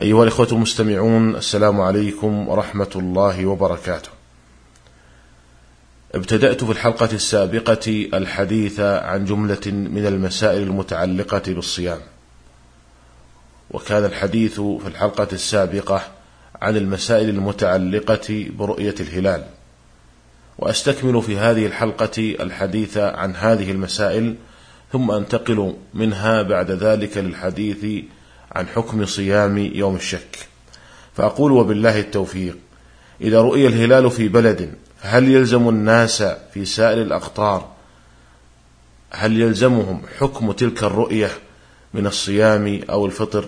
أيها الإخوة المستمعون السلام عليكم ورحمة الله وبركاته. ابتدأت في الحلقة السابقة الحديث عن جملة من المسائل المتعلقة بالصيام. وكان الحديث في الحلقة السابقة عن المسائل المتعلقة برؤية الهلال. وأستكمل في هذه الحلقة الحديث عن هذه المسائل ثم أنتقل منها بعد ذلك للحديث عن حكم صيام يوم الشك. فأقول وبالله التوفيق إذا رؤي الهلال في بلد فهل يلزم الناس في سائر الأقطار؟ هل يلزمهم حكم تلك الرؤية من الصيام أو الفطر؟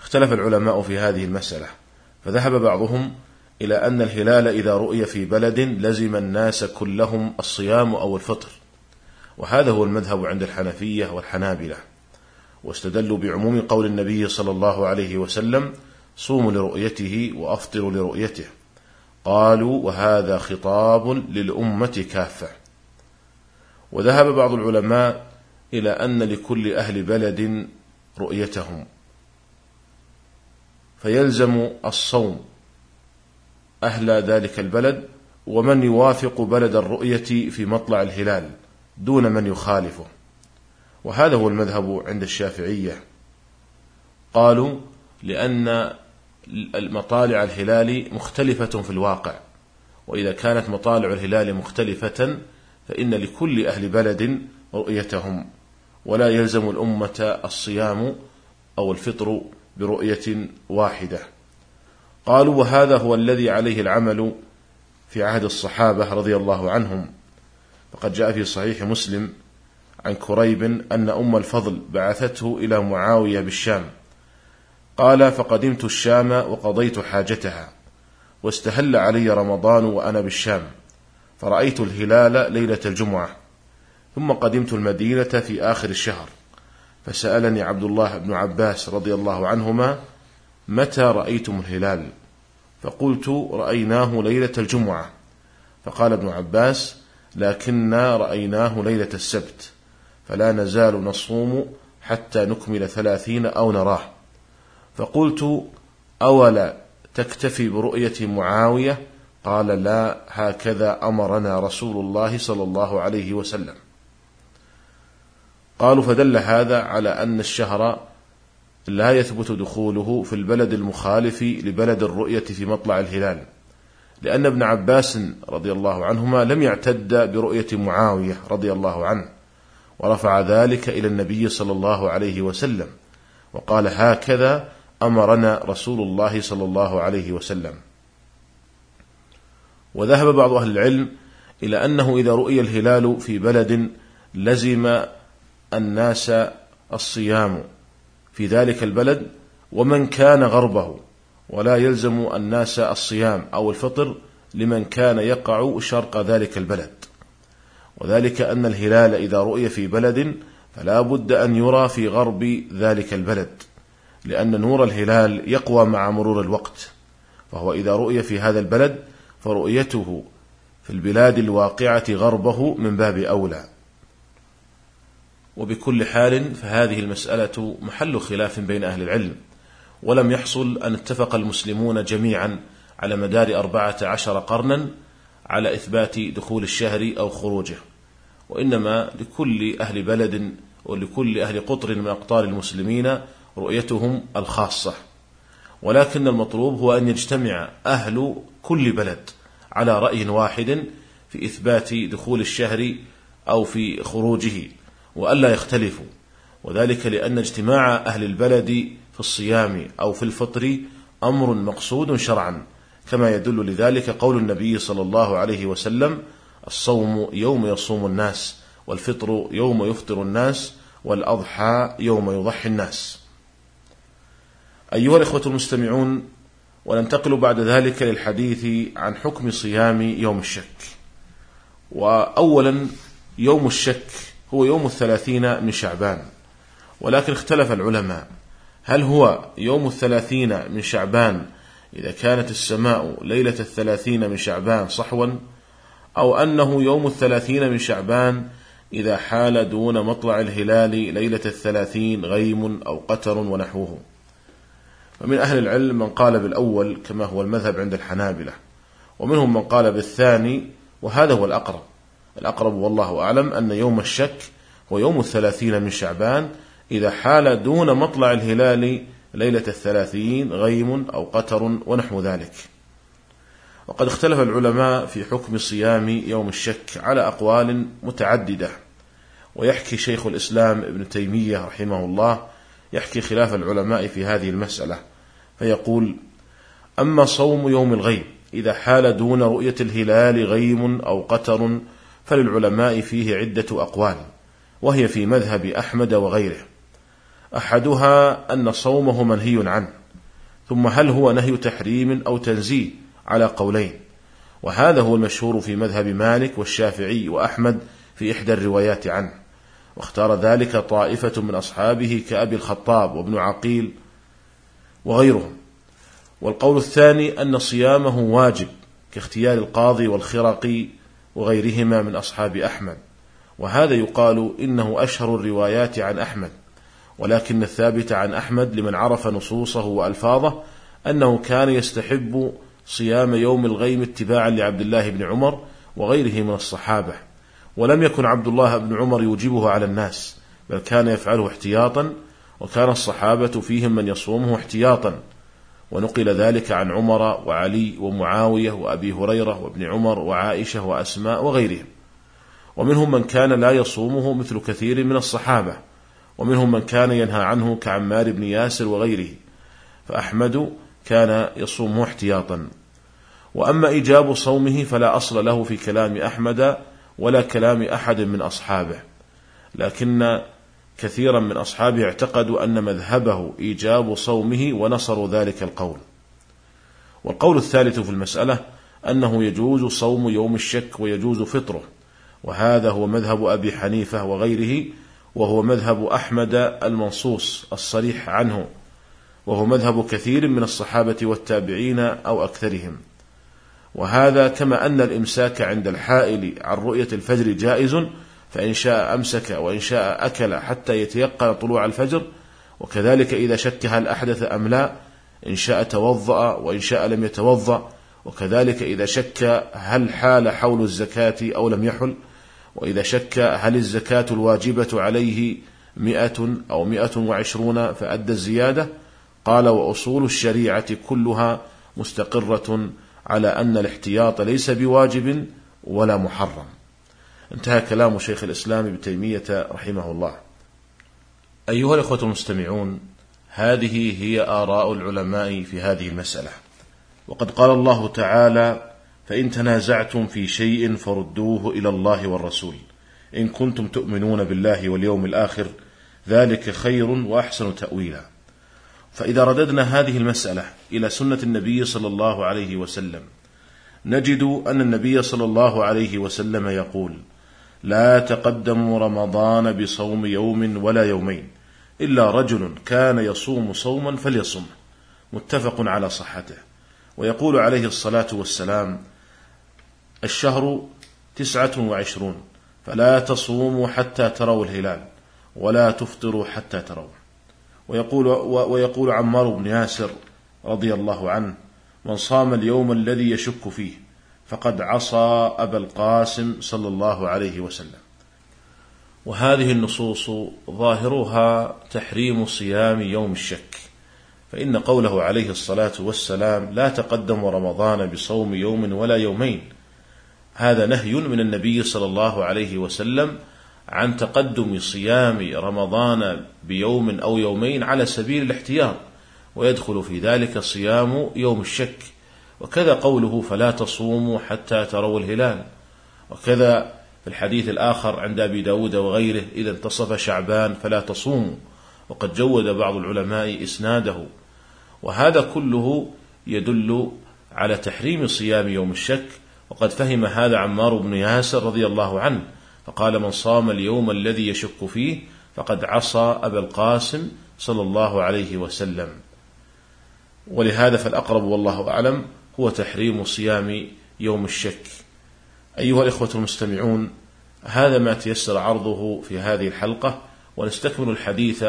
اختلف العلماء في هذه المسألة فذهب بعضهم إلى أن الهلال إذا رؤي في بلد لزم الناس كلهم الصيام أو الفطر. وهذا هو المذهب عند الحنفية والحنابلة. واستدلوا بعموم قول النبي صلى الله عليه وسلم صوموا لرؤيته وأفطروا لرؤيته قالوا وهذا خطاب للأمة كافة وذهب بعض العلماء إلى أن لكل أهل بلد رؤيتهم. فيلزم الصوم أهل ذلك البلد ومن يوافق بلد الرؤية في مطلع الهلال دون من يخالفه. وهذا هو المذهب عند الشافعية. قالوا لأن مطالع الهلال مختلفة في الواقع وإذا كانت مطالع الهلال مختلفة فإن لكل أهل بلد رؤيتهم ولا يلزم الأمة الصيام أو الفطر برؤية واحدة. قالوا وهذا هو الذي عليه العمل في عهد الصحابة رضي الله عنهم. فقد جاء في صحيح مسلم عن كريب أن أم الفضل بعثته إلى معاوية بالشام. قال فقدمت الشام وقضيت حاجتها واستهل علي رمضان وأنا بالشام فرأيت الهلال ليلة الجمعة ثم قدمت المدينة في آخر الشهر. فسألني عبد الله بن عباس رضي الله عنهما متى رأيتم الهلال؟ فقلت رأيناه ليلة الجمعة. فقال ابن عباس لكنا رأيناه ليلة السبت. فلا نزال نصوم حتى نكمل ثلاثين أو نراه. فقلت أولا تكتفي برؤية معاوية؟ قال لا هكذا أمرنا رسول الله صلى الله عليه وسلم. قالوا فدل هذا على أن الشهر لا يثبت دخوله في البلد المخالف لبلد الرؤية في مطلع الهلال لأن ابن عباس رضي الله عنهما لم يعتد برؤية معاوية رضي الله عنه. ورفع ذلك إلى النبي صلى الله عليه وسلم وقال هكذا أمرنا رسول الله صلى الله عليه وسلم. وذهب بعض أهل العلم إلى أنه إذا رؤي الهلال في بلد لزم الناس الصيام في ذلك البلد ومن كان غربه ولا يلزم الناس الصيام أو الفطر لمن كان يقع شرق ذلك البلد. وذلك أن الهلال إذا رؤي في بلد فلا بد أن يرى في غرب ذلك البلد لأن نور الهلال يقوى مع مرور الوقت. فهو إذا رؤي في هذا البلد فرؤيته في البلاد الواقعة غربه من باب أولى. وبكل حال فهذه المسألة محل خلاف بين أهل العلم ولم يحصل أن اتفق المسلمون جميعا على مدار أربعة عشر قرنا على إثبات دخول الشهر أو خروجه. وإنما لكل أهل بلد ولكل أهل قطر من أقطار المسلمين رؤيتهم الخاصة. ولكن المطلوب هو أن يجتمع أهل كل بلد على رأي واحد في إثبات دخول الشهر أو في خروجه وألا يختلفوا. وذلك لأن اجتماع أهل البلد في الصيام أو في الفطر أمر مقصود شرعا كما يدل لذلك قول النبي صلى الله عليه وسلم الصوم يوم يصوم الناس والفطر يوم يفطر الناس والأضحى يوم يضحي الناس. أيها الإخوة المستمعون وننتقل بعد ذلك للحديث عن حكم صيام يوم الشك. وأولا يوم الشك هو يوم الثلاثين من شعبان. ولكن اختلف العلماء. هل هو يوم الثلاثين من شعبان إذا كانت السماء ليلة الثلاثين من شعبان صحوا؟ أو أنه يوم الثلاثين من شعبان إذا حال دون مطلع الهلال ليلة الثلاثين غيم أو قتر ونحوه. ومن أهل العلم من قال بالأول كما هو المذهب عند الحنابلة ومنهم من قال بالثاني وهذا هو الأقرب. الأقرب والله أعلم أن يوم الشك هو يوم الثلاثين من شعبان إذا حال دون مطلع الهلال ليلة الثلاثين غيم أو قتر ونحو ذلك. وقد اختلف العلماء في حكم صيام يوم الشك على أقوال متعددة. ويحكي شيخ الإسلام ابن تيمية رحمه الله يحكي خلاف العلماء في هذه المسألة فيقول أما صوم يوم الغيم إذا حال دون رؤية الهلال غيم أو قتر فللعلماء فيه عدة أقوال وهي في مذهب أحمد وغيره. أحدها أن صومه منهي عنه ثم هل هو نهي تحريم أو تنزيه؟ على قولين. وهذا هو المشهور في مذهب مالك والشافعي وأحمد في إحدى الروايات عنه. واختار ذلك طائفة من أصحابه كأبي الخطاب وابن عقيل وغيرهم. والقول الثاني أن صيامه واجب كاختيار القاضي والخرقي وغيرهما من أصحاب أحمد. وهذا يقال إنه أشهر الروايات عن أحمد. ولكن الثابت عن أحمد لمن عرف نصوصه وألفاظه أنه كان يستحب صيام يوم الغيم اتباعا لعبد الله بن عمر وغيره من الصحابة ولم يكن عبد الله بن عمر يوجبه على الناس بل كان يفعله احتياطا وكان الصحابة فيهم من يصومه احتياطا. ونقل ذلك عن عمر وعلي ومعاوية وأبي هريرة وابن عمر وعائشة وأسماء وغيرهم. ومنهم من كان لا يصومه مثل كثير من الصحابة ومنهم من كان ينهى عنه كعمار بن ياسر وغيره. فأحمد كان يصومه احتياطا. وأما إيجاب صومه فلا أصل له في كلام أحمد ولا كلام أحد من أصحابه لكن كثيرا من أصحابه اعتقدوا أن مذهبه إيجاب صومه ونصروا ذلك القول. والقول الثالث في المسألة أنه يجوز صوم يوم الشك ويجوز فطره وهذا هو مذهب أبي حنيفة وغيره وهو مذهب أحمد المنصوص الصريح عنه. وهو مذهب كثير من الصحابة والتابعين أو أكثرهم. وهذا كما أن الإمساك عند الحائل عن رؤية الفجر جائز فإن شاء أمسك وإن شاء أكل حتى يتيقن طلوع الفجر. وكذلك إذا شك هل أحدث أم لا إن شاء توضأ وإن شاء لم يتوضأ. وكذلك إذا شك هل حال حول الزكاة أو لم يحل. وإذا شك هل الزكاة الواجبة عليه مئة أو مئة وعشرون فأدى الزيادة. قال وأصول الشريعة كلها مستقرة على أن الاحتياط ليس بواجب ولا محرم. انتهى كلام شيخ الإسلام ابن تيمية رحمه الله. أيها الأخوة المستمعون هذه هي آراء العلماء في هذه المسألة. وقد قال الله تعالى فإن تنازعتم في شيء فردوه إلى الله والرسول. إن كنتم تؤمنون بالله واليوم الآخر ذلك خير وأحسن تأويلا. فإذا رددنا هذه المسألة إلى سنة النبي صلى الله عليه وسلم نجد أن النبي صلى الله عليه وسلم يقول لا تقدموا رمضان بصوم يوم ولا يومين إلا رجل كان يصوم صوما فليصم. متفق على صحته. ويقول عليه الصلاة والسلام الشهر تسعة وعشرون فلا تصوموا حتى تروا الهلال ولا تفطروا حتى تروا. ويقول, ويقول عمار بن ياسر رضي الله عنه من صام اليوم الذي يشك فيه فقد عصى أبا القاسم صلى الله عليه وسلم وهذه النصوص ظاهرها تحريم صيام يوم الشك فإن قوله عليه الصلاة والسلام لا تقدم رمضان بصوم يوم ولا يومين هذا نهي من النبي صلى الله عليه وسلم عن تقدم صيام رمضان بيوم أو يومين على سبيل الاحتياط ويدخل في ذلك صيام يوم الشك. وكذا قوله فلا تصوموا حتى تروا الهلال. وكذا في الحديث الآخر عند أبي داود وغيره إذا انتصف شعبان فلا تصوموا وقد جود بعض العلماء إسناده. وهذا كله يدل على تحريم صيام يوم الشك. وقد فهم هذا عمار بن ياسر رضي الله عنه. فقال من صام اليوم الذي يشك فيه فقد عصى أبا القاسم صلى الله عليه وسلم. ولهذا فالأقرب والله أعلم هو تحريم صيام يوم الشك. أيها الإخوة المستمعون هذا ما تيسر عرضه في هذه الحلقة ونستكمل الحديث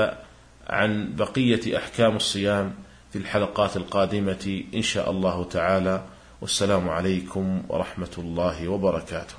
عن بقية أحكام الصيام في الحلقات القادمة إن شاء الله تعالى. والسلام عليكم ورحمة الله وبركاته.